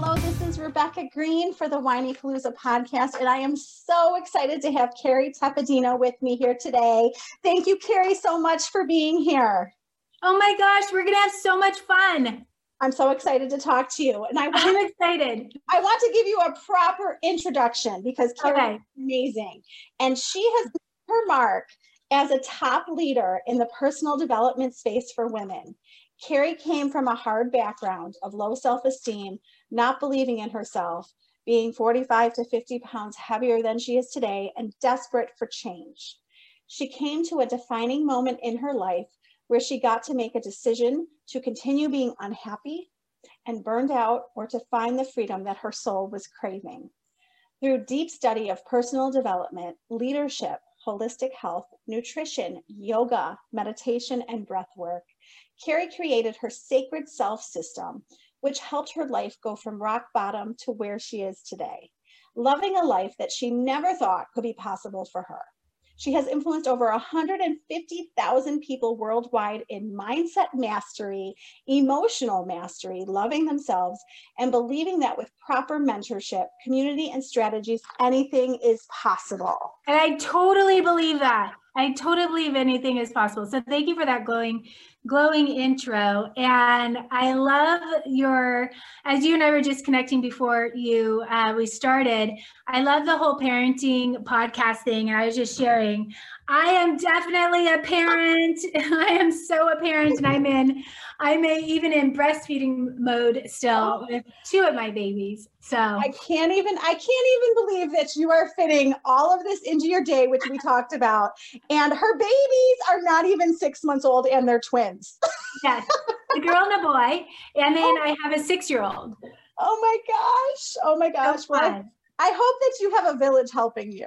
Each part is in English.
Hello, this is Rebecca Greene for the Whinypaluza podcast, and I am so excited to have Kerry Tepedino with me here today. Thank you, Kerry, so much for being here. Oh my gosh, we're gonna have so much fun. I'm so excited to talk to you, and I want, I'm excited. I want to give you a proper introduction because Kerry okay. is amazing, and she has her mark as a top leader in the personal development space for women. Kerry came from a hard background of low self esteem, not believing in herself, being 45 to 50 pounds heavier than she is today, and desperate for change. She came to a defining moment in her life where she got to make a decision to continue being unhappy and burned out or to find the freedom that her soul was craving. Through deep study of personal development, leadership, holistic health, nutrition, yoga, meditation, and breath work, Kerry created her sacred self system, which helped her life go from rock bottom to where she is today, loving a life that she never thought could be possible for her. She has influenced over 150,000 people worldwide in mindset mastery, emotional mastery, loving themselves, and believing that with proper mentorship, community, and strategies, anything is possible. And I totally believe that. I totally believe anything is possible. So thank you for that glowing, glowing intro. And I love your, as you and I were just connecting before you uh, we started. I love the whole parenting podcast thing, and I was just sharing. I am definitely a parent. I am so a parent, and I'm in, I'm a, even in breastfeeding mode still oh. with two of my babies. So I can't even, I can't even believe that you are fitting all of this into your day, which we talked about. And her babies are not even six months old, and they're twins. yes, a girl and a boy, and then oh. I have a six-year-old. Oh my gosh! Oh my gosh! So well, I hope that you have a village helping you.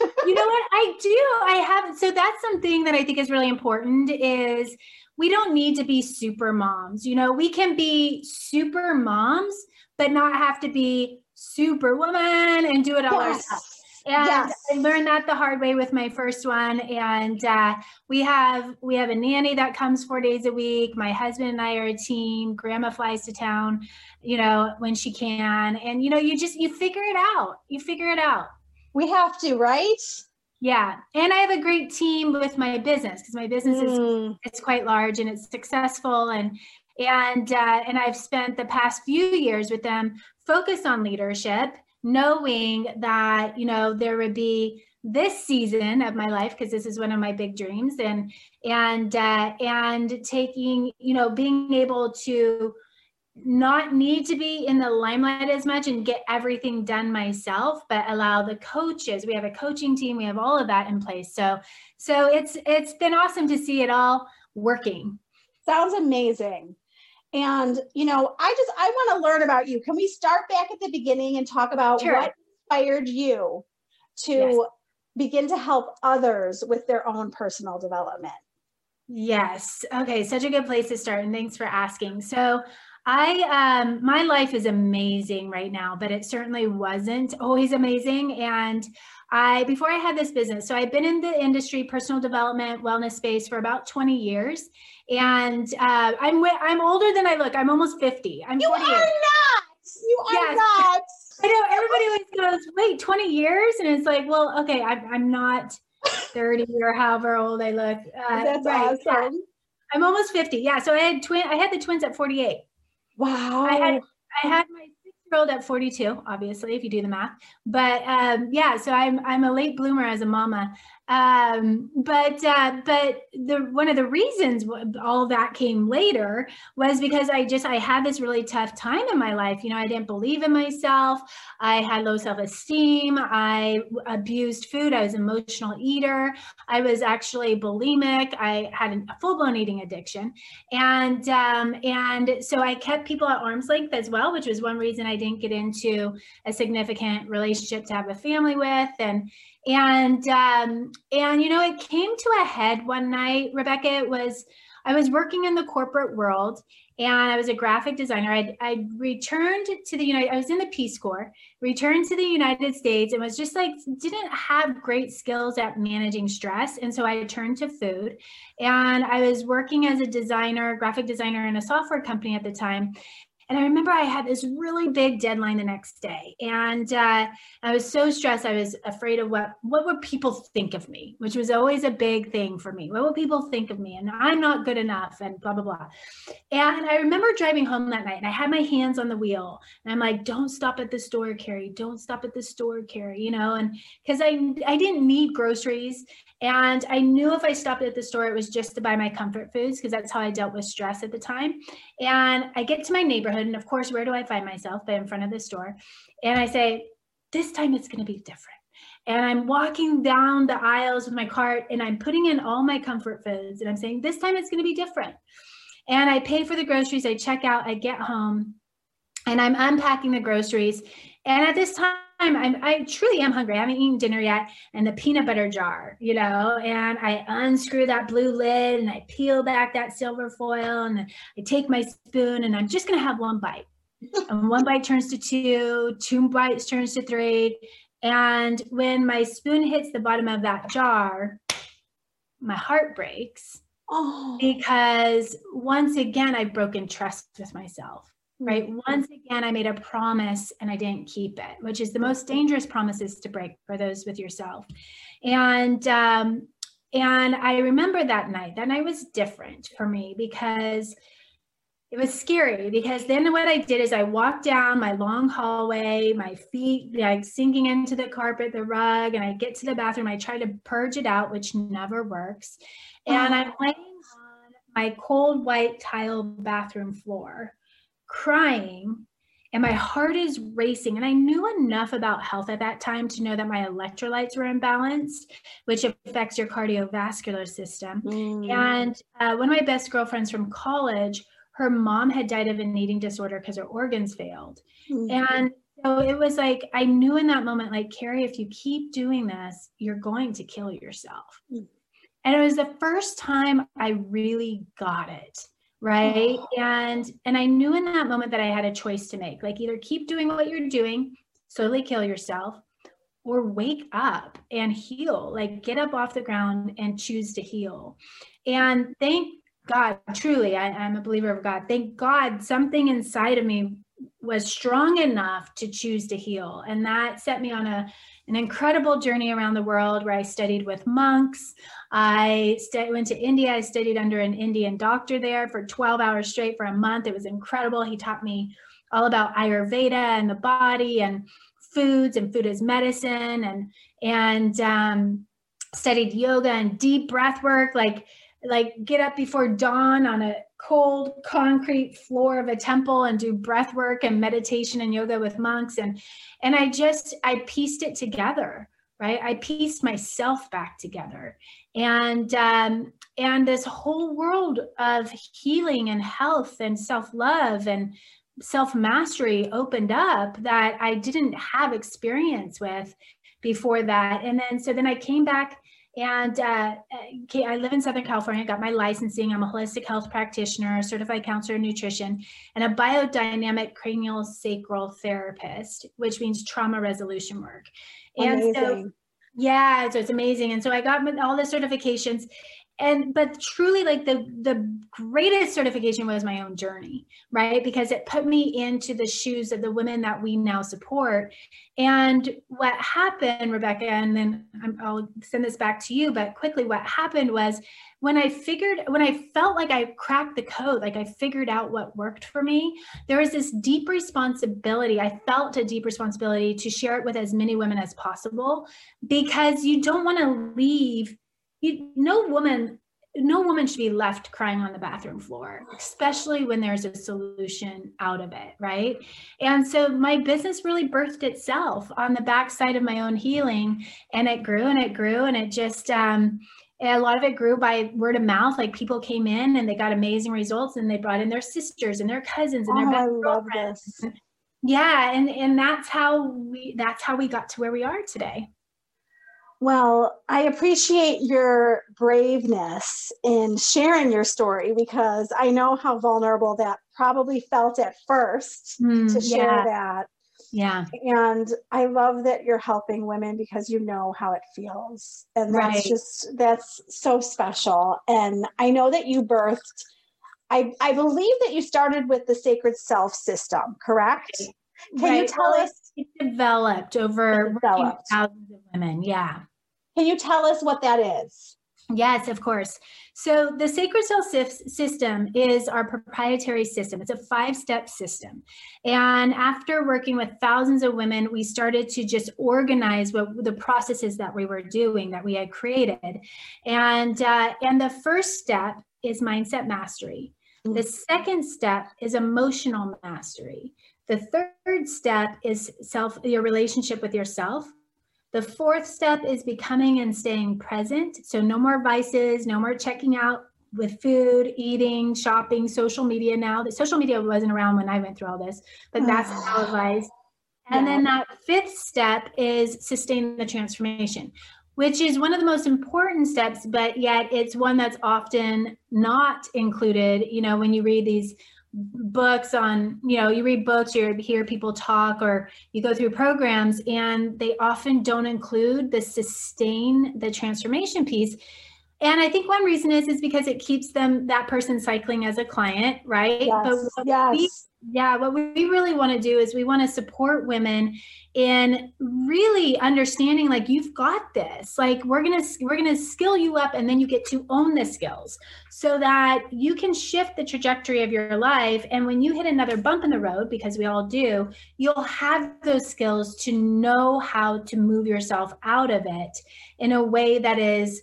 You know what? I do. I have. So that's something that I think is really important is we don't need to be super moms. You know, we can be super moms, but not have to be superwoman and do it all yes. ourselves. And yes. I learned that the hard way with my first one. And uh, we have we have a nanny that comes four days a week. My husband and I are a team. Grandma flies to town, you know, when she can. And you know, you just you figure it out. You figure it out. We have to, right? Yeah, and I have a great team with my business because my business mm. is it's quite large and it's successful and and uh, and I've spent the past few years with them focused on leadership, knowing that you know there would be this season of my life because this is one of my big dreams and and uh, and taking you know being able to not need to be in the limelight as much and get everything done myself but allow the coaches we have a coaching team we have all of that in place. So so it's it's been awesome to see it all working. Sounds amazing. And you know i just i want to learn about you. Can we start back at the beginning and talk about sure. what inspired you to yes. begin to help others with their own personal development? Yes. Okay such a good place to start and thanks for asking. So I um my life is amazing right now, but it certainly wasn't always amazing and I before I had this business, so I've been in the industry, personal development, wellness space for about 20 years, and uh, I'm I'm older than I look. I'm almost 50. I'm you 48. are not. You are yes. not. I know everybody always goes, wait, 20 years? And it's like, well, okay, I'm, I'm not 30 or however old I look. Uh, That's right. awesome. I'm almost 50. Yeah. So I had twin, I had the twins at 48. Wow. I had, I had my old at 42, obviously, if you do the math. But um, yeah, so I'm I'm a late bloomer as a mama. Um, but uh, but the one of the reasons all that came later was because I just I had this really tough time in my life. You know, I didn't believe in myself. I had low self esteem. I abused food. I was an emotional eater. I was actually bulimic. I had a full blown eating addiction, and um, and so I kept people at arm's length as well, which was one reason I didn't get into a significant relationship to have a family with, and and um, and you know it came to a head one night rebecca it was i was working in the corporate world and i was a graphic designer. I i returned to the united i was in the peace corps returned to the united states and was just like didn't have great skills at managing stress. And so i turned to food and i was working as a designer graphic designer in a software company at the time and I remember I had this really big deadline the next day, and uh, I was so stressed. I was afraid of what what would people think of me, which was always a big thing for me. What would people think of me? And I'm not good enough, and blah blah blah. And I remember driving home that night, and I had my hands on the wheel, and I'm like, "Don't stop at the store, Kerry. Don't stop at the store, Kerry." You know, and because I I didn't need groceries, and I knew if I stopped at the store, it was just to buy my comfort foods because that's how I dealt with stress at the time. And I get to my neighborhood, and of course, where do I find myself? But in front of the store. And I say, This time it's going to be different. And I'm walking down the aisles with my cart and I'm putting in all my comfort foods. And I'm saying, This time it's going to be different. And I pay for the groceries, I check out, I get home, and I'm unpacking the groceries. And at this time, I'm, I truly am hungry. I haven't eaten dinner yet. And the peanut butter jar, you know, and I unscrew that blue lid and I peel back that silver foil and I take my spoon and I'm just going to have one bite. and one bite turns to two, two bites turns to three. And when my spoon hits the bottom of that jar, my heart breaks. Oh. Because once again, I've broken trust with myself right? Mm-hmm. Once again, I made a promise and I didn't keep it, which is the most dangerous promises to break for those with yourself. And um, and I remember that night. That night was different for me because it was scary because then what I did is I walked down my long hallway, my feet like sinking into the carpet, the rug, and I get to the bathroom. I try to purge it out, which never works. And I'm laying on my cold white tile bathroom floor crying and my heart is racing. And I knew enough about health at that time to know that my electrolytes were imbalanced, which affects your cardiovascular system. Mm. And uh, one of my best girlfriends from college, her mom had died of an eating disorder because her organs failed. Mm. And so it was like, I knew in that moment, like, Kerry, if you keep doing this, you're going to kill yourself. Mm. And it was the first time I really got it right? Oh. And and i knew in that moment that i had a choice to make like either keep doing what you're doing slowly kill yourself or wake up and heal like get up off the ground and choose to heal. And thank god truly I, i'm a believer of god. Thank god something inside of me was strong enough to choose to heal. And that set me on a an incredible journey around the world where I studied with monks. I went to India. I studied under an Indian doctor there for 12 hours straight for a month. It was incredible. He taught me all about Ayurveda and the body and foods and food as medicine and and um, studied yoga and deep breath work like like get up before dawn on a cold concrete floor of a temple and do breath work and meditation and yoga with monks. And and i just i pieced it together right? I pieced myself back together. And um and this whole world of healing and health and self-love and self-mastery opened up that i didn't have experience with before that. And then so then i came back and uh, I live in Southern California. I got my licensing. I'm a holistic health practitioner, certified counselor in nutrition, and a biodynamic cranial sacral therapist, which means trauma resolution work. Amazing. And so, yeah, so it's amazing. And so I got all the certifications. And but truly like the the greatest certification was my own journey right? Because it put me into the shoes of the women that we now support. And what happened rebecca and then i'll send this back to you but quickly what happened was when i figured when i felt like i cracked the code like i figured out what worked for me there was this deep responsibility i felt a deep responsibility to share it with as many women as possible because you don't want to leave you, no woman no woman should be left crying on the bathroom floor, especially when there's a solution out of it, right? And so my business really birthed itself on the backside of my own healing, and it grew and it grew, and it just um, a lot of it grew by word of mouth. Like people came in and they got amazing results, and they brought in their sisters and their cousins and their oh, best I love girlfriends. this. Yeah, and and that's how we that's how we got to where we are today. Well, I appreciate your braveness in sharing your story because I know how vulnerable that probably felt at first Mm, to share yeah. that. Yeah, And I love that you're helping women because you know how it feels. And that's Right. just, that's so special. And I know that you birthed, I, I believe that you started with the Sacred Self system, correct? Can you tell Well, us, it developed over It developed. thousands of women. Yeah. can you tell us what that is? Yes, of course. So the Sacred Self system is our proprietary system. It's a five-step system. And after working with thousands of women, we started to just organize what the processes that we were doing that we had created. And uh, and the first step is mindset mastery. The second step is emotional mastery. The third step is self your relationship with yourself. The fourth step is becoming and staying present. So, no more vices, no more checking out with food, eating, shopping, social media now. The social media wasn't around when I went through all this, but that's televised. And then that fifth step is sustain the transformation, which is one of the most important steps, but yet it's one that's often not included. You know, when you read these books on you know you read books you hear people talk or you go through programs and they often don't include the sustain the transformation piece and i think one reason is is because it keeps them that person cycling as a client right Yes. what yes. Yeah what we really want to do is we want to support women in really understanding like you've got this. Like we're gonna we're gonna skill you up and then you get to own the skills so that you can shift the trajectory of your life. And when you hit another bump in the road because we all do you'll have those skills to know how to move yourself out of it in a way that is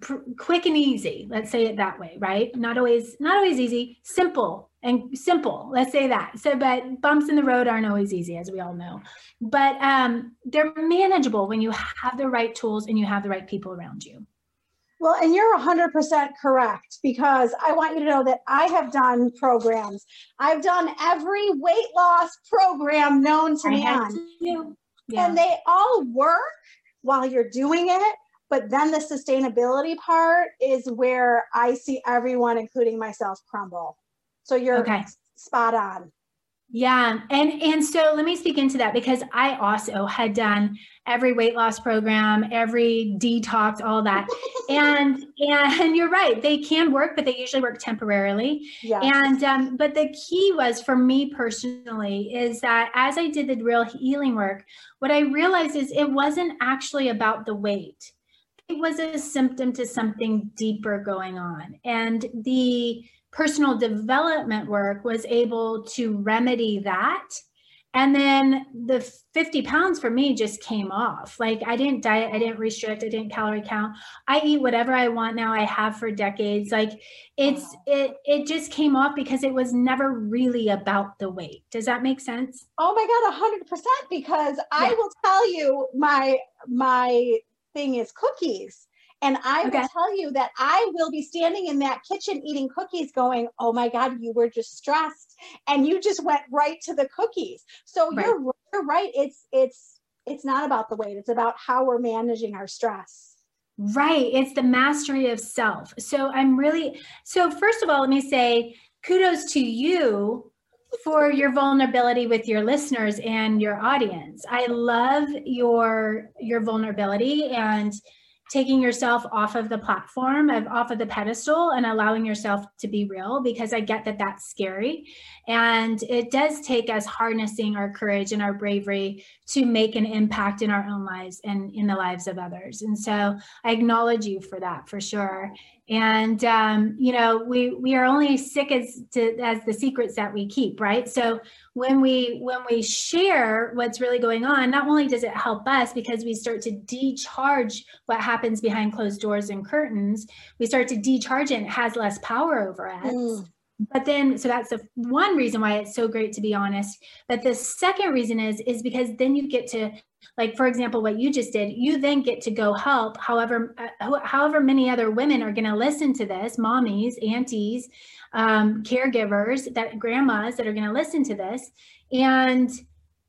pr- quick and easy let's say it that way right not always not always easy simple and simple let's say that so but bumps in the road aren't always easy as we all know but um they're manageable when you have the right tools and you have the right people around you Well, and you're 100% correct because I want you to know that I have done programs. I've done every weight loss program known to I man, to. yeah and they all work while you're doing it. But then the sustainability part is where I see everyone, including myself, crumble. So you're Okay. spot on. Yeah, and and so let me speak into that because I also had done every weight loss program, every detox, all that. and and you're right, they can work, but they usually work temporarily. Yeah. And um, but the key was for me personally is that as I did the real healing work, what I realized is it wasn't actually about the weight. It was a symptom to something deeper going on. And the personal development work was able to remedy that. And then the 50 pounds for me just came off. Like I didn't diet, I didn't restrict, I didn't calorie count. I eat whatever I want now. I have for decades. Like it's it it just came off because it was never really about the weight. Does that make sense? Oh my god, hundred percent. Because I will tell you, my my thing is cookies, and I Okay. will tell you that I will be standing in that kitchen eating cookies, going, "Oh my god, you were just stressed, and you just went right to the cookies." So Right. you're you're right. It's it's it's not about the weight. It's about how we're managing our stress. Right. It's the mastery of self. So I'm really, so first of all, let me say kudos to you for your vulnerability with your listeners and your audience. I love your your vulnerability and taking yourself off of the platform of off of the pedestal and allowing yourself to be real because i get that that's scary. And it does take us harnessing our courage and our bravery to make an impact in our own lives and in the lives of others. And so i acknowledge you for that for sure and um, you know we we are only sick as to as the secrets that we keep right so when we when we share what's really going on not only does it help us because we start to decharge what happens behind closed doors and curtains we start to decharge it and it has less power over us mm. But then so that's the one reason why it's so great to be honest. But the second reason is is because then you get to like for example what you just did you then get to go help however uh, however many other women are going to listen to this mommies aunties um, caregivers that grandmas that are going to listen to this. And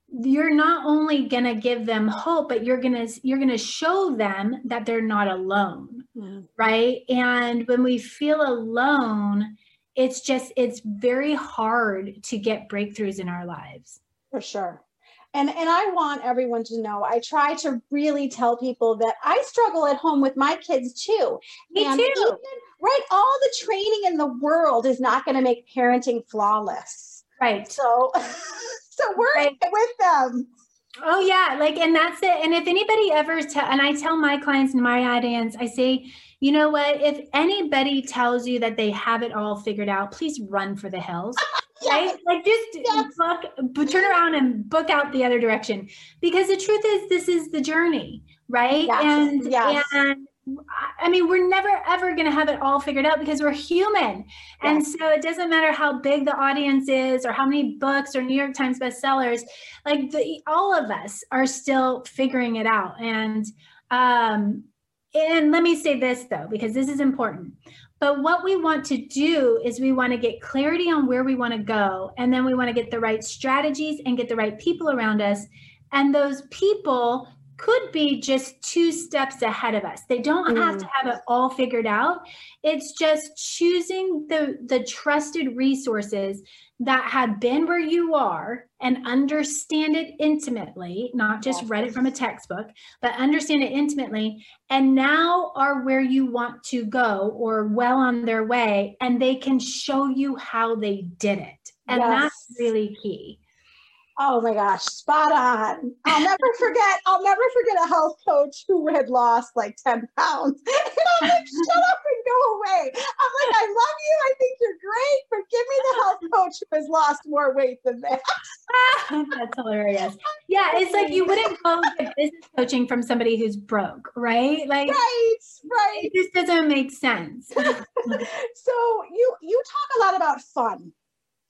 you're not only going to give them hope but you're going to you're going to show them that they're not alone mm. right? And when we feel alone it's just it's very hard to get breakthroughs in our lives. For sure. And and i want everyone to know i try to really tell people that i struggle at home with my kids too. Me and too. even, right all the training in the world is not going to make parenting flawless. Right. So so we're right. with them. Oh yeah like and that's it. And if anybody ever t- and i tell my clients and my audience i say you know what if anybody tells you that they have it all figured out please run for the hills right? Like just yes. book, turn around and book out the other direction. Because the truth is, this is the journey, right? Yes. And yes. and I mean, we're never ever going to have it all figured out because we're human. And so it doesn't matter how big the audience is or how many books or New York Times bestsellers, like the, all of us are still figuring it out. And, um, and let me say this though, because this is important. But what we want to do is we want to get clarity on where we want to go. And then we want to get the right strategies and get the right people around us. And those people could be just two steps ahead of us. They don't mm. have to have it all figured out. It's just choosing the the trusted resources that have been where you are and understand it intimately, not just yes. read it from a textbook, but understand it intimately, and now are where you want to go or well on their way, and they can show you how they did it. And yes. that's really key. Oh my gosh, spot on. I'll never forget, I'll never forget a health coach who had lost like 10 pounds. And I'm like, shut up and go away. I'm like, I love you. I think you're great, but give me the health coach who has lost more weight than that. That's hilarious. Yeah, it's like you wouldn't go get business coaching from somebody who's broke, right? Like right, right. It just doesn't make sense. so you you talk a lot about fun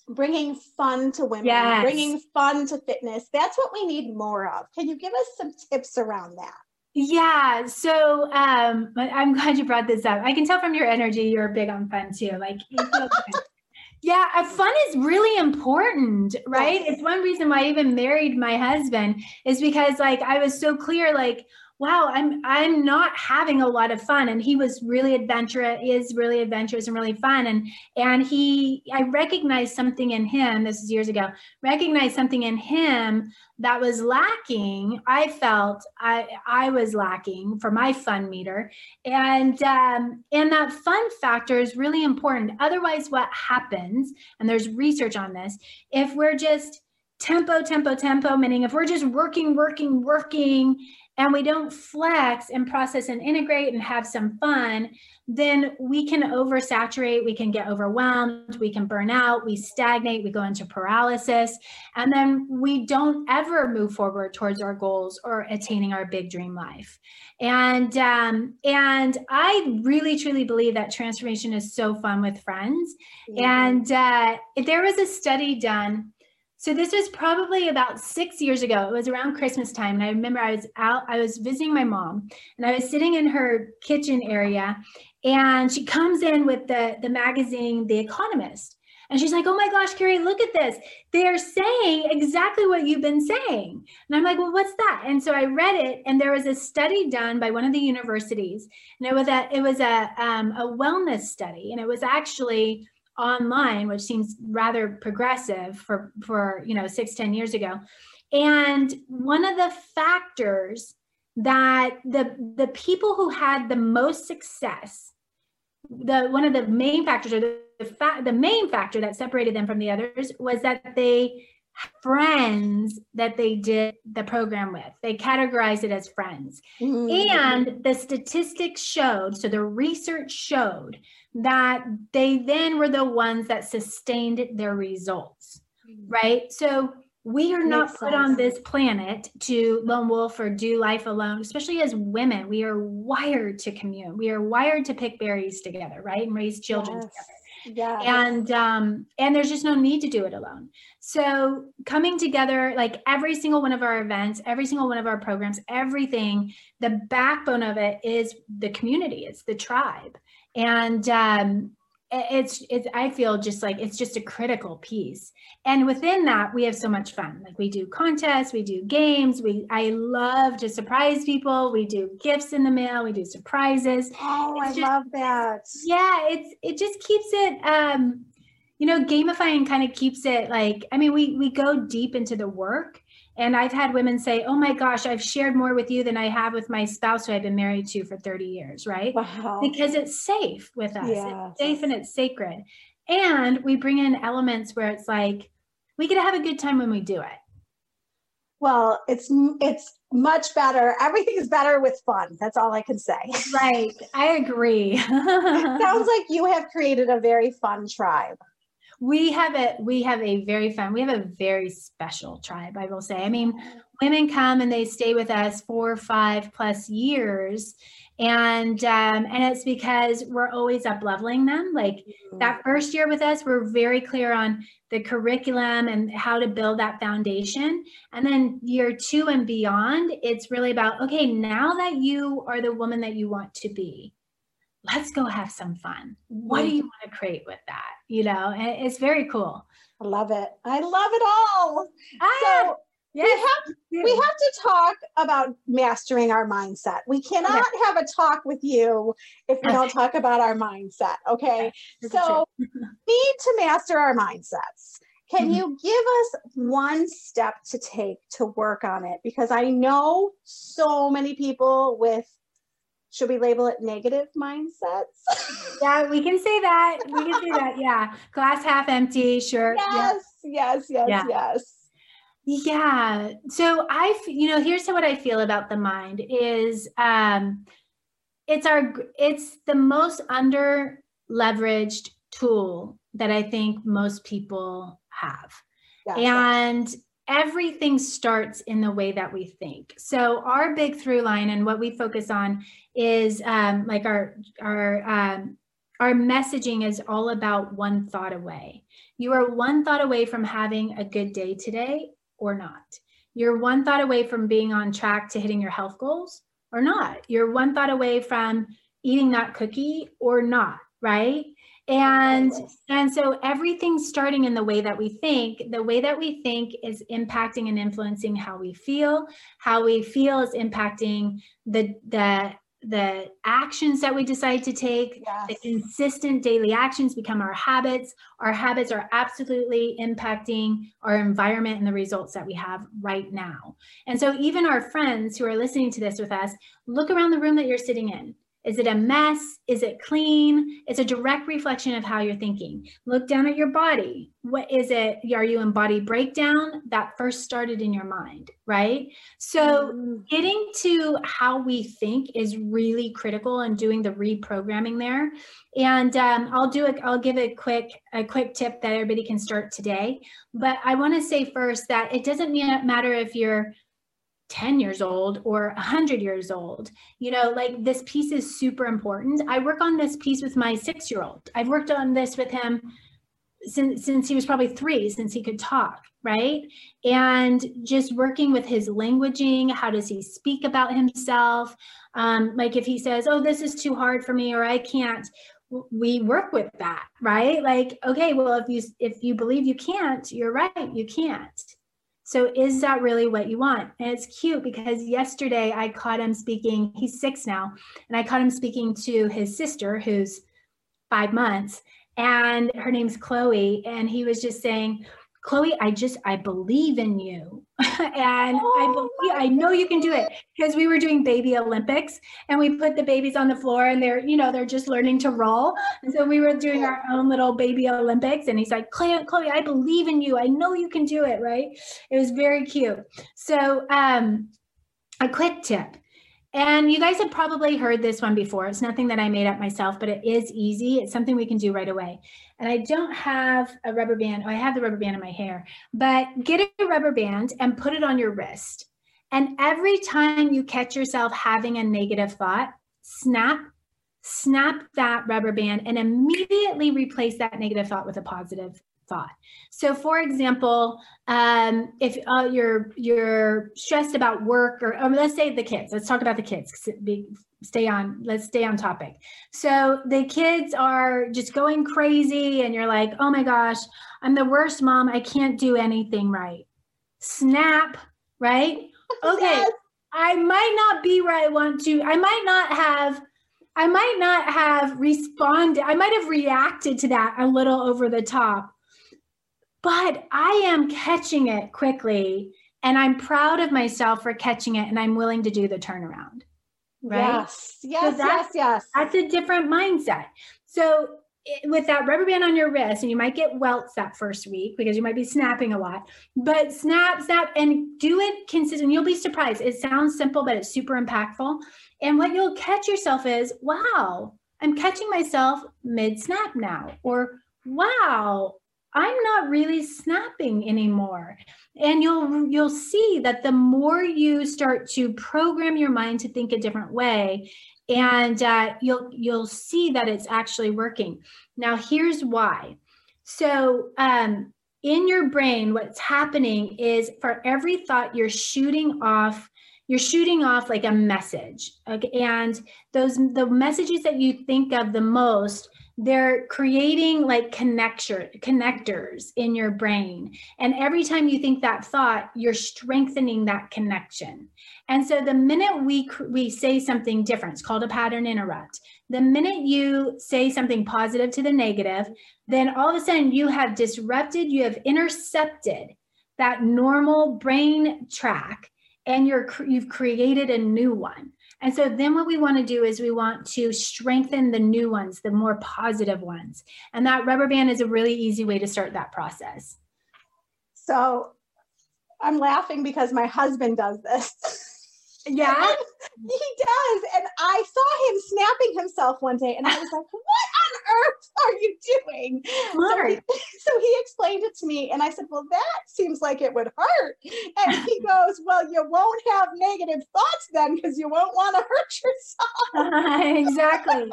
bringing fun to women, yes. bringing fun to fitness. That's what we need more of. Can you give us some tips around that? Yeah, so um, I'm glad you brought this up. I can tell from your energy you're big on fun too. Like, yeah, uh, fun is really important, right? Yes. It's one reason why I even married my husband is because like I was so clear, like wow i'm i'm not having a lot of fun. And he was really adventurous is really adventurous and really fun. And and he i recognized something in him this is years ago recognized something in him that was lacking. I felt i i was lacking for my fun meter. And um and that fun factor is really important. Otherwise what happens and there's research on this if we're just tempo tempo tempo meaning if we're just working working working and we don't flex and process and integrate and have some fun, then we can oversaturate, we can get overwhelmed, we can burn out, we stagnate, we go into paralysis, and then we don't ever move forward towards our goals or attaining our big dream life. And um, and I really truly believe that transformation is so fun with friends. Mm-hmm. And uh, there was a study done so this was probably about six years ago. It was around Christmas time. And I remember I was out, I was visiting my mom and I was sitting in her kitchen area and she comes in with the, the magazine, The Economist. And she's like, oh my gosh, Kerry, look at this. They're saying exactly what you've been saying. And I'm like, well, what's that? And so I read it, and there was a study done by one of the universities, and it was a it was a um, a wellness study, and it was actually online, which seems rather progressive for, for you know, six ten years ago. And one of the factors that the the people who had the most success the one of the main factors or the the, fa- the main factor that separated them from the others was that they friends that they did the program with. They categorized it as friends. Mm-hmm. And the statistics showed, so the research showed that they then were the ones that sustained their results, mm-hmm. right? So we are not put sense. on this planet to lone wolf or do life alone, especially as women. We are wired to commune. We are wired to pick berries together, right? And raise children yes. together yeah. And um and there's just no need to do it alone. So coming together like every single one of our events every single one of our programs everything the backbone of it is the community it's the tribe. And um it's it's i feel just like it's just a critical piece. And within that we have so much fun. Like we do contests we do games we i love to surprise people. We do gifts in the mail we do surprises. Oh it's i just, love that. Yeah it's it just keeps it um you know gamifying kind of keeps it like i mean we we go deep into the work and I've had women say, Oh my gosh, I've shared more with you than I have with my spouse who I've been married to for 30 years, right? Wow. Because it's safe with us. Yes. It's safe and it's sacred. And we bring in elements where it's like, we get to have a good time when we do it. Well, it's it's much better. Everything is better with fun. That's all I can say. Right. I agree. Sounds like you have created a very fun tribe we have a we have a very fun we have a very special tribe i will say. I mean women come and they stay with us four five plus years. And um, and it's because we're always up leveling them. Like mm-hmm. that first year with us we're very clear on the curriculum and how to build that foundation. And then year two and beyond it's really about okay now that you are the woman that you want to be let's go have some fun. What do you mm-hmm. want to create with that? You know, it's very cool. I love it. I love it all. Ah, so yes, we have we have to talk about mastering our mindset. We cannot have a talk with you if we don't talk about our mindset. Okay. So need to master our mindsets. Can mm-hmm. you give us one step to take to work on it? Because I know so many people with should we label it negative mindsets? yeah, we can say that. We can say that. Yeah. Glass half empty. Sure. Yes, yes, yes, yeah. yes. Yeah. So I, you know, here's what I feel about the mind is um it's our it's the most under leveraged tool that I think most people have. Yeah, and everything starts in the way that we think. So our big through line and what we focus on is um, like our our um, our messaging is all about one thought away. You are one thought away from having a good day today or not. You're one thought away from being on track to hitting your health goals or not. You're one thought away from eating that cookie or not, right? And and so everything's starting in the way that we think. The way that we think is impacting and influencing how we feel. How we feel is impacting the the the actions that we decide to take. Yes. the consistent daily actions become our habits. Our habits are absolutely impacting our environment and the results that we have right now. And so even our friends who are listening to this with us look around the room that you're sitting in is it a mess? Is it clean? It's a direct reflection of how you're thinking. Look down at your body. What is it? Are you in body breakdown? That first started in your mind, right? So mm. getting to how we think is really critical and doing the reprogramming there. And um, I'll do it. I'll give a quick a quick tip that everybody can start today. But I want to say first that it doesn't matter if you're 10 years old or 100 years old. You know like this piece is super important. I work on this piece with my six year old i've worked on this with him since since he was probably three since he could talk right? And just working with his languaging how does he speak about himself? Um, like if he says oh this is too hard for me or i can't we work with that right? Like okay well if you if you believe you can't you're right you can't so is that really what you want? And it's cute because yesterday I caught him speaking, he's six now, and I caught him speaking to his sister who's five months, and her name's Chloe. And he was just saying, Chloe, I just, I believe in you. and oh, I believe, I know you can do it because we were doing baby Olympics and we put the babies on the floor and they're, you know, they're just learning to roll. And so we were doing our own little baby Olympics. And he's like, Chloe, Chloe, I believe in you. I know you can do it. Right. It was very cute. So, um, a quick tip and you guys have probably heard this one before. It's nothing that I made up myself, but it is easy. It's something we can do right away. And I don't have a rubber band. Oh, I have the rubber band in my hair, but get a rubber band and put it on your wrist. And every time you catch yourself having a negative thought, snap, snap that rubber band and immediately replace that negative thought with a positive thought. So, for example, um, if uh, you're you're stressed about work, or, or, let's say the kids. Let's talk about the kids. Stay on. Let's stay on topic. So the kids are just going crazy, and you're like, "Oh my gosh, I'm the worst mom. I can't do anything right." Snap, right? Okay. I might not be where I want to. I might not have. I might not have responded. I might have reacted to that a little over the top but I am catching it quickly and I'm proud of myself for catching it and I'm willing to do the turnaround. Right? Yes, yes, so yes, yes. That's a different mindset. So with that rubber band on your wrist, and you might get welts that first week because you might be snapping a lot, but snap, snap, and do it consistent. You'll be surprised. It sounds simple, but it's super impactful. And what you'll catch yourself is, wow, I'm catching myself mid snap now, or wow, I'm not really snapping anymore. And you'll you'll see that the more you start to program your mind to think a different way, and uh, you'll you'll see that it's actually working. Now, here's why. So, um, in your brain, what's happening is for every thought you're shooting off you're shooting off like a message okay? and those the messages that you think of the most they're creating like connector connectors in your brain. And every time you think that thought you're strengthening that connection. And so the minute we we say something different it's called a pattern interrupt. The minute you say something positive to the negative then all of a sudden you have disrupted you have intercepted that normal brain track and you're you've created a new one and so then what we want to do is we want to strengthen the new ones, the more positive ones. And that rubber band is a really easy way to start that process. So I'm laughing because my husband does this. Yeah. he does. And I saw him snapping himself one day and I was like, what earth are you doing? So he, so he explained it to me and I said, well, that seems like it would hurt. And he goes, well, you won't have negative thoughts then because you won't want to hurt yourself. exactly.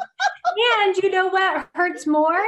and you know what hurts more?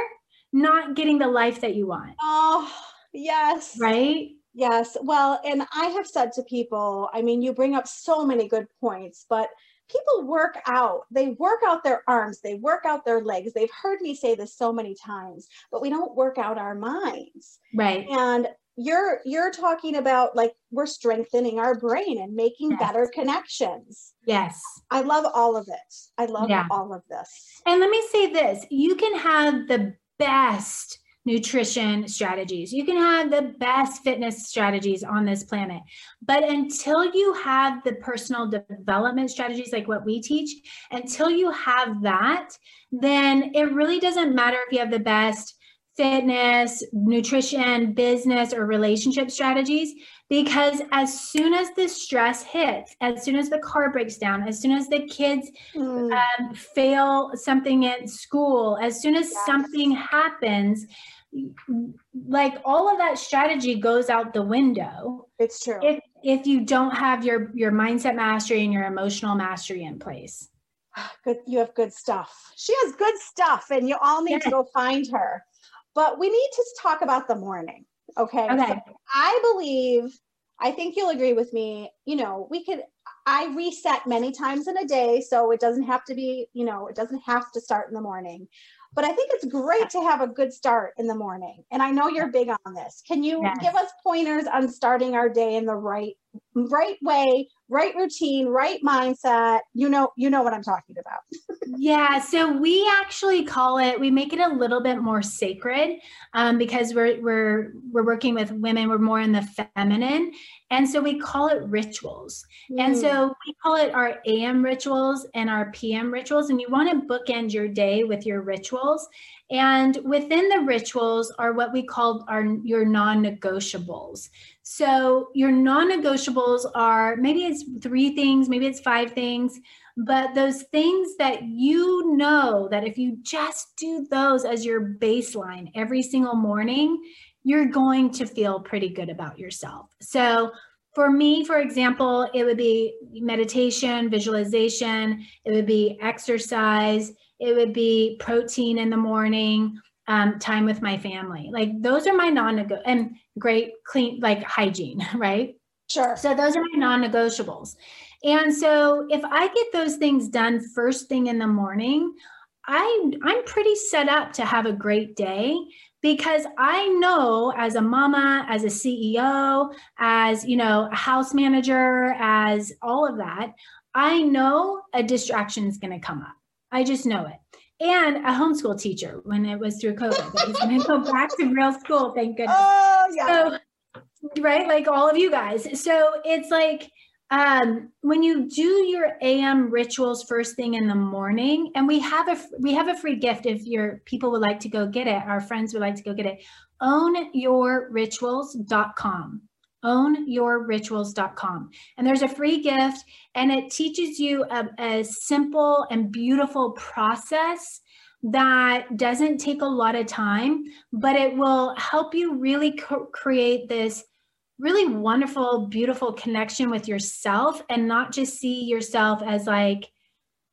Not getting the life that you want. Oh, yes. Right? Yes. Well, and I have said to people, I mean, you bring up so many good points, but people work out. They work out their arms, they work out their legs. They've heard me say this so many times, but we don't work out our minds. Right. And you're you're talking about like we're strengthening our brain and making yes. better connections. Yes. I love all of it. I love yeah. all of this. And let me say this, you can have the best nutrition strategies. You can have the best fitness strategies on this planet. But until you have the personal development strategies like what we teach, until you have that, then it really doesn't matter if you have the best fitness, nutrition, business, or relationship strategies. Because as soon as the stress hits, as soon as the car breaks down, as soon as the kids mm. um, fail something at school, as soon as yes. something happens, like all of that strategy goes out the window. It's true. If if you don't have your your mindset mastery and your emotional mastery in place. Good you have good stuff. She has good stuff and you all need yeah. to go find her. But we need to talk about the morning okay? Okay. So i believe i think you'll agree with me you know we could i reset many times in a day so it doesn't have to be you know it doesn't have to start in the morning but I think it's great to have a good start in the morning. And I know you're big on this. Can you yes. give us pointers on starting our day in the right right way right routine, right mindset. You know, you know what I'm talking about. yeah. So we actually call it. We make it a little bit more sacred um, because we're we're we're working with women. We're more in the feminine, and so we call it rituals. Mm. And so we call it our AM rituals and our PM rituals. And you want to bookend your day with your rituals. And within the rituals are what we call our your non-negotiables. So your non-negotiables are maybe it's three things, maybe it's five things, but those things that you know that if you just do those as your baseline every single morning, you're going to feel pretty good about yourself. So for me, for example, it would be meditation, visualization, it would be exercise, it would be protein in the morning, um, time with my family. Like those are my non-negotiable and great clean, like hygiene, right? Sure. So those are my non-negotiables. And so if I get those things done first thing in the morning, I I'm pretty set up to have a great day because I know as a mama, as a CEO, as you know, a house manager, as all of that, I know a distraction is going to come up. I just know it. And a homeschool teacher when it was through COVID. I was going to go back to real school, thank goodness. Oh, yeah. So, right, like all of you guys. So it's like um, when you do your am rituals first thing in the morning and we have a we have a free gift if your people would like to go get it our friends would like to go get it ownyourrituals.com ownyourrituals.com and there's a free gift and it teaches you a, a simple and beautiful process that doesn't take a lot of time but it will help you really co- create this really wonderful, beautiful connection with yourself and not just see yourself as like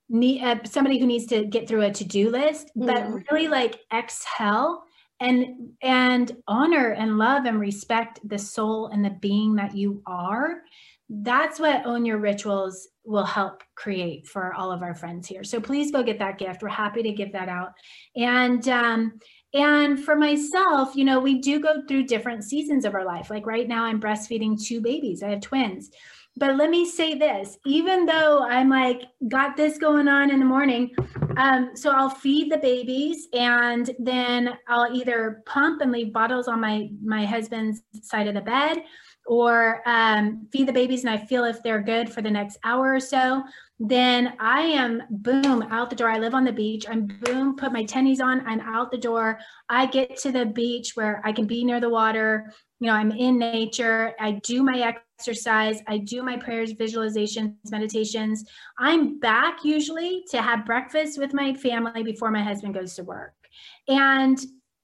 need, uh, somebody who needs to get through a to-do list, mm. but really like exhale and and honor and love and respect the soul and the being that you are. That's what own your rituals will help create for all of our friends here. So please go get that gift. We're happy to give that out. And um, and for myself, you know, we do go through different seasons of our life. Like right now, I'm breastfeeding two babies, I have twins. But let me say this even though I'm like, got this going on in the morning, um, so I'll feed the babies and then I'll either pump and leave bottles on my, my husband's side of the bed or um, feed the babies and I feel if they're good for the next hour or so, then I am boom out the door. I live on the beach. I'm boom, put my tennies on. I'm out the door. I get to the beach where I can be near the water. You know, I'm in nature. I do my exercise. I do my prayers, visualizations, meditations. I'm back usually to have breakfast with my family before my husband goes to work. And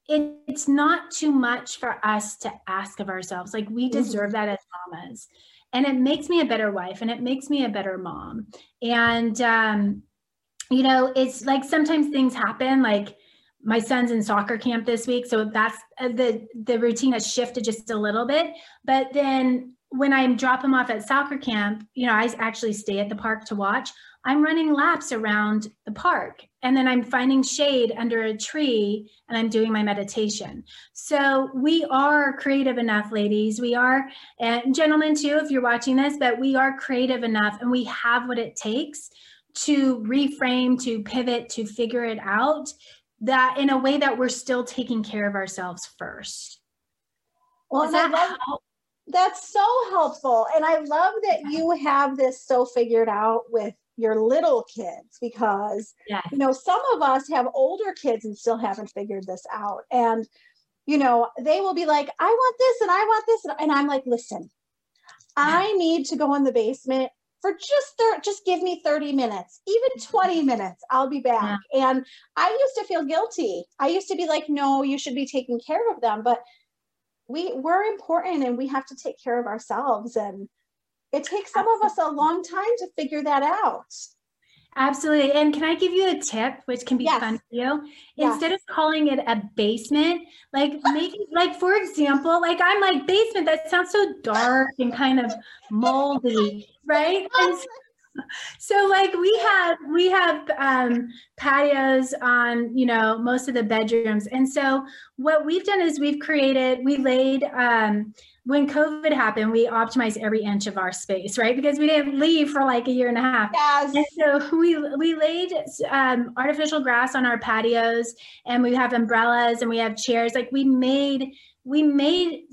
it, it's not too much for us to ask of ourselves. Like we mm-hmm. deserve that as mamas. And it makes me a better wife and it makes me a better mom. And, um, you know, it's like sometimes things happen, like my son's in soccer camp this week. So that's uh, the, the routine has shifted just a little bit. But then when I drop him off at soccer camp, you know, I actually stay at the park to watch. I'm running laps around the park and then I'm finding shade under a tree and I'm doing my meditation. So we are creative enough, ladies. We are, and gentlemen too, if you're watching this, but we are creative enough and we have what it takes to reframe, to pivot, to figure it out that in a way that we're still taking care of ourselves first. Well, that love, that's so helpful. And I love that you have this so figured out with your little kids because yes. you know some of us have older kids and still haven't figured this out. And you know they will be like i want this and i want this. And i'm like listen i need to go in the basement for just thir- just give me 30 minutes even mm-hmm. 20 minutes i'll be back. Yeah. and i used to feel guilty. I used to be like no you should be taking care of them. But we we're important and we have to take care of ourselves and it takes some of us a long time to figure that out. Absolutely. And can I give you a tip, which can be yes. fun for you? Yes. Instead of calling it a basement, like make like for example, like I'm like basement, that sounds so dark and kind of moldy, right? And so like we have we have um, patios on you know most of the bedrooms and so what we've done is we've created we laid um, when COVID happened, we optimized every inch of our space, right? Because we didn't leave for like a year and a half. Yes. And so we we laid um, artificial grass on our patios, and we have umbrellas, and we have chairs. Like we made we made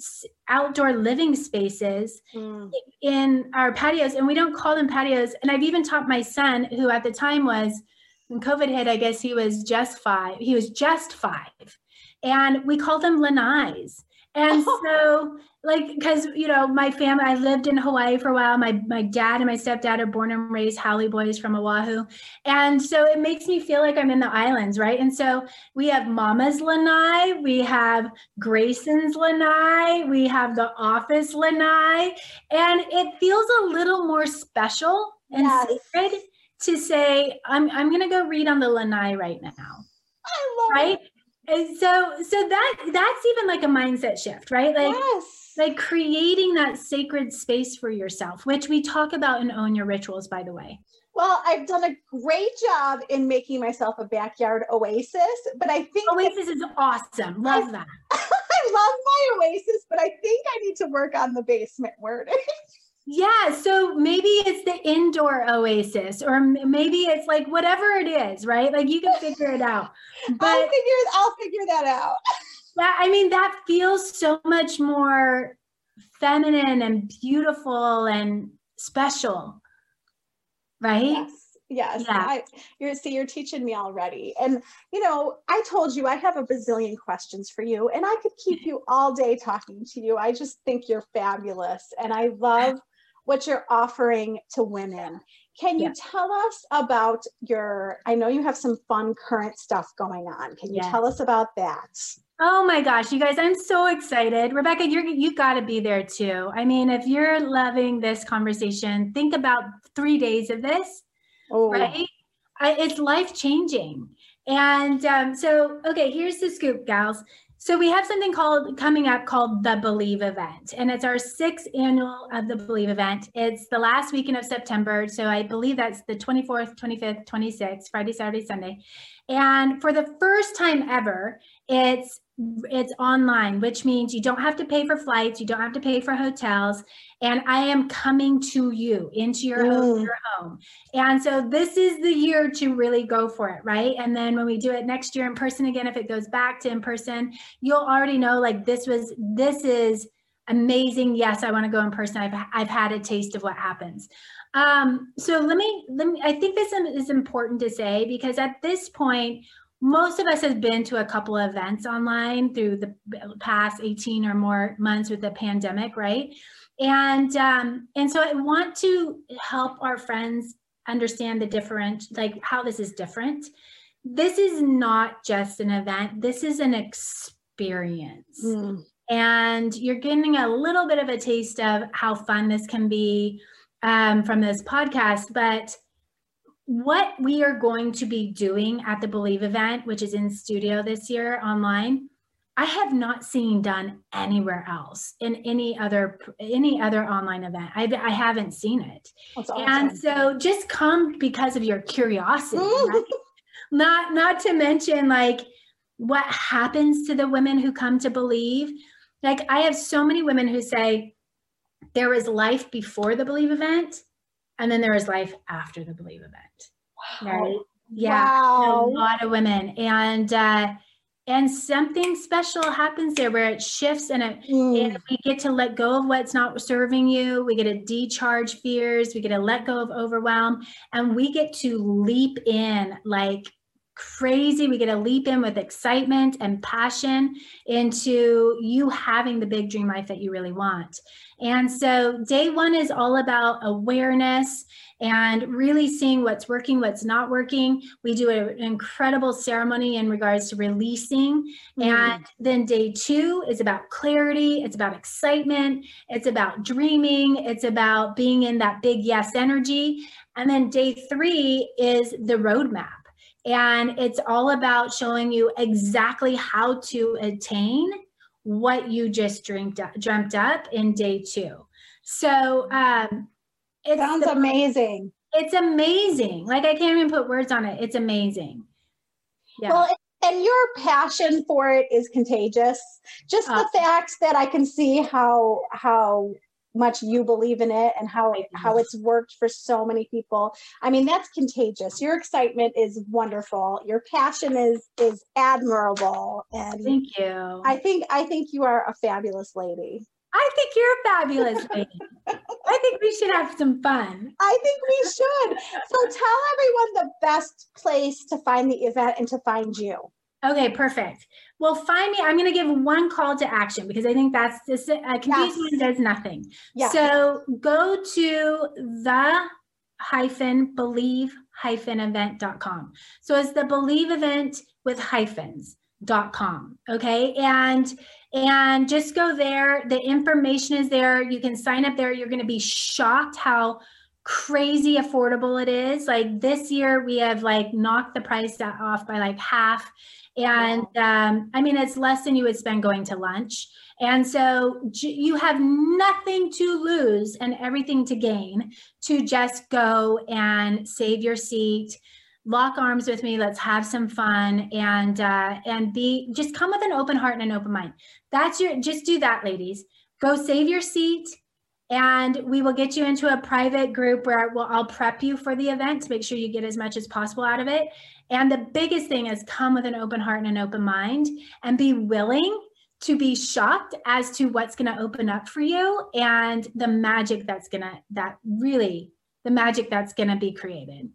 outdoor living spaces mm. in our patios, and we don't call them patios. And I've even taught my son, who at the time was when COVID hit, I guess he was just five. He was just five, and we called them lanais. And so like because you know my family i lived in hawaii for a while. My my dad and my stepdad are born and raised haole boys from oahu. And so it makes me feel like i'm in the islands right? And so we have mama's lanai we have grayson's lanai we have the office lanai. And it feels a little more special and yes. sacred to say i'm i'm going to go read on the lanai right now I love right? it. And so so that that's even like a mindset shift right like yes like creating that sacred space for yourself, which we talk about in Own Your Rituals, by the way. Well, I've done a great job in making myself a backyard oasis, but I think oasis is awesome. Love I, that. I love my oasis, but I think I need to work on the basement wording. Yeah, so maybe it's the indoor oasis, or maybe it's like whatever it is, right? Like you can figure it out. But I'll figure I'll figure that out. Yeah, I mean, that feels so much more feminine and beautiful and special, right? Yes. Yes, yeah. I, you're see, you're teaching me already. And you know, I told you I have a bazillion questions for you, and I could keep you all day talking to you. I just think you're fabulous, and I love what you're offering to women. Can you yeah. tell us about your? I know you have some fun current stuff going on. Can you yes. tell us about that? Oh my gosh, you guys, I'm so excited. Rebecca, you're you got to be there too. I mean, if you're loving this conversation, think about 3 days of this. Oh. Right? I, it's life changing. And um, so, okay, here's the scoop, gals. So we have something called coming up called the Believe event, and it's our sixth annual of the Believe event. It's the last weekend of September, so I believe that's the 24th, 25th, 26th, Friday, Saturday, Sunday. And for the first time ever, it's it's online, which means you don't have to pay for flights, you don't have to pay for hotels, and I am coming to you into your, home, your home. And so this is the year to really go for it, right? And then when we do it next year in person again, if it goes back to in person, you'll already know like this was this is amazing. Yes, I want to go in person. I've I've had a taste of what happens. Um, so let me let me. I think this is important to say because at this point most of us have been to a couple of events online through the past 18 or more months with the pandemic right? And um, and so i want to help our friends understand the different like how this is different. This is not just an event. This is an experience. Mm. and you're getting a little bit of a taste of how fun this can be um, from this podcast but what we are going to be doing at the Believe event, which is in studio this year online, I have not seen done anywhere else in any other any other online event. I, I haven't seen it, awesome. and so just come because of your curiosity. right? Not not to mention like what happens to the women who come to believe. Like I have so many women who say there was life before the Believe event, and then there is life after the Believe event. Wow. Right? Yeah, wow. a lot of women, and uh, and something special happens there where it shifts and it mm. and we get to let go of what's not serving you. We get to decharge fears. We get to let go of overwhelm, and we get to leap in like crazy. We get to leap in with excitement and passion into you having the big dream life that you really want. And so, day one is all about awareness and really seeing what's working, what's not working. We do an incredible ceremony in regards to releasing. Mm-hmm. And then day two is about clarity, it's about excitement, it's about dreaming, it's about being in that big yes energy. And then day three is the roadmap. And it's all about showing you exactly how to attain what you just dreamed up, dreamt up in day two. So um, it sounds the, amazing. It's amazing. Like I can't even put words on it. It's amazing. Yeah. Well, and your passion for it is contagious. Just the fact that I can see how how much you believe in it and how how it's worked for so many people i mean that's contagious your excitement is wonderful your passion is is admirable and thank you i think i think you are a fabulous lady I think you're a fabulous lady. I think we should have some fun. I think we should. So tell everyone the best place to find the event and to find you. Okay, perfect. Well, find me. I'm going to give one call to action because I think that's this. Uh, confused yes. does nothing. Yeah. So go to the hyphen believe hyphen event.com. So it's the believe event with hyphens dot com okay and and just go there the information is there you can sign up there you're going to be shocked how crazy affordable it is like this year we have like knocked the price off by like half and um, I mean, it's less than you would spend going to lunch. And so you have nothing to lose and everything to gain to just go and save your seat, lock arms with me. Let's have some fun and uh, and be just come with an open heart and an open mind. That's your just do that, ladies. Go save your seat and we will get you into a private group where we'll, I'll prep you for the event to make sure you get as much as possible out of it. And the biggest thing is come with an open heart and an open mind and be willing to be shocked as to what's going to open up for you and the magic that's going to, that really, the magic that's going to be created.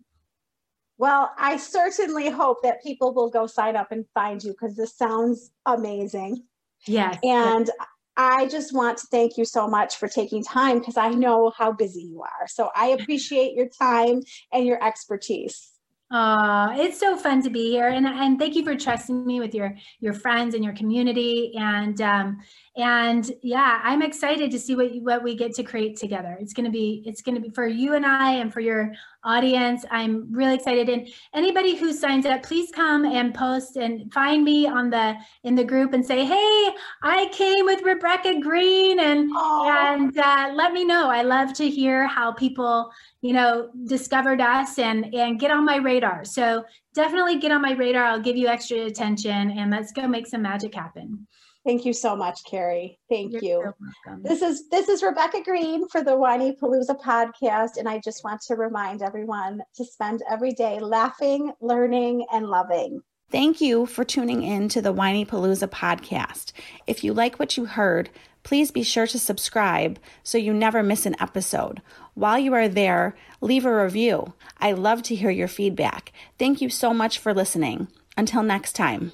Well, I certainly hope that people will go sign up and find you because this sounds amazing. Yes. And yes. I just want to thank you so much for taking time because I know how busy you are. So I appreciate your time and your expertise. Uh, it's so fun to be here, and and thank you for trusting me with your your friends and your community, and um, and yeah, I'm excited to see what you, what we get to create together. It's gonna be it's gonna be for you and I, and for your audience. I'm really excited, and anybody who signs up, please come and post and find me on the in the group and say, hey, I came with Rebecca Greene, and and uh, let me know. I love to hear how people you know discovered us and and get on my radar so definitely get on my radar i'll give you extra attention and let's go make some magic happen thank you so much Kerry thank You're you so this is this is Rebecca Greene for the Whinypaluza podcast and i just want to remind everyone to spend every day laughing learning and loving Thank you for tuning in to the Whinypaluza podcast. If you like what you heard, please be sure to subscribe so you never miss an episode. While you are there, leave a review. I love to hear your feedback. Thank you so much for listening. Until next time.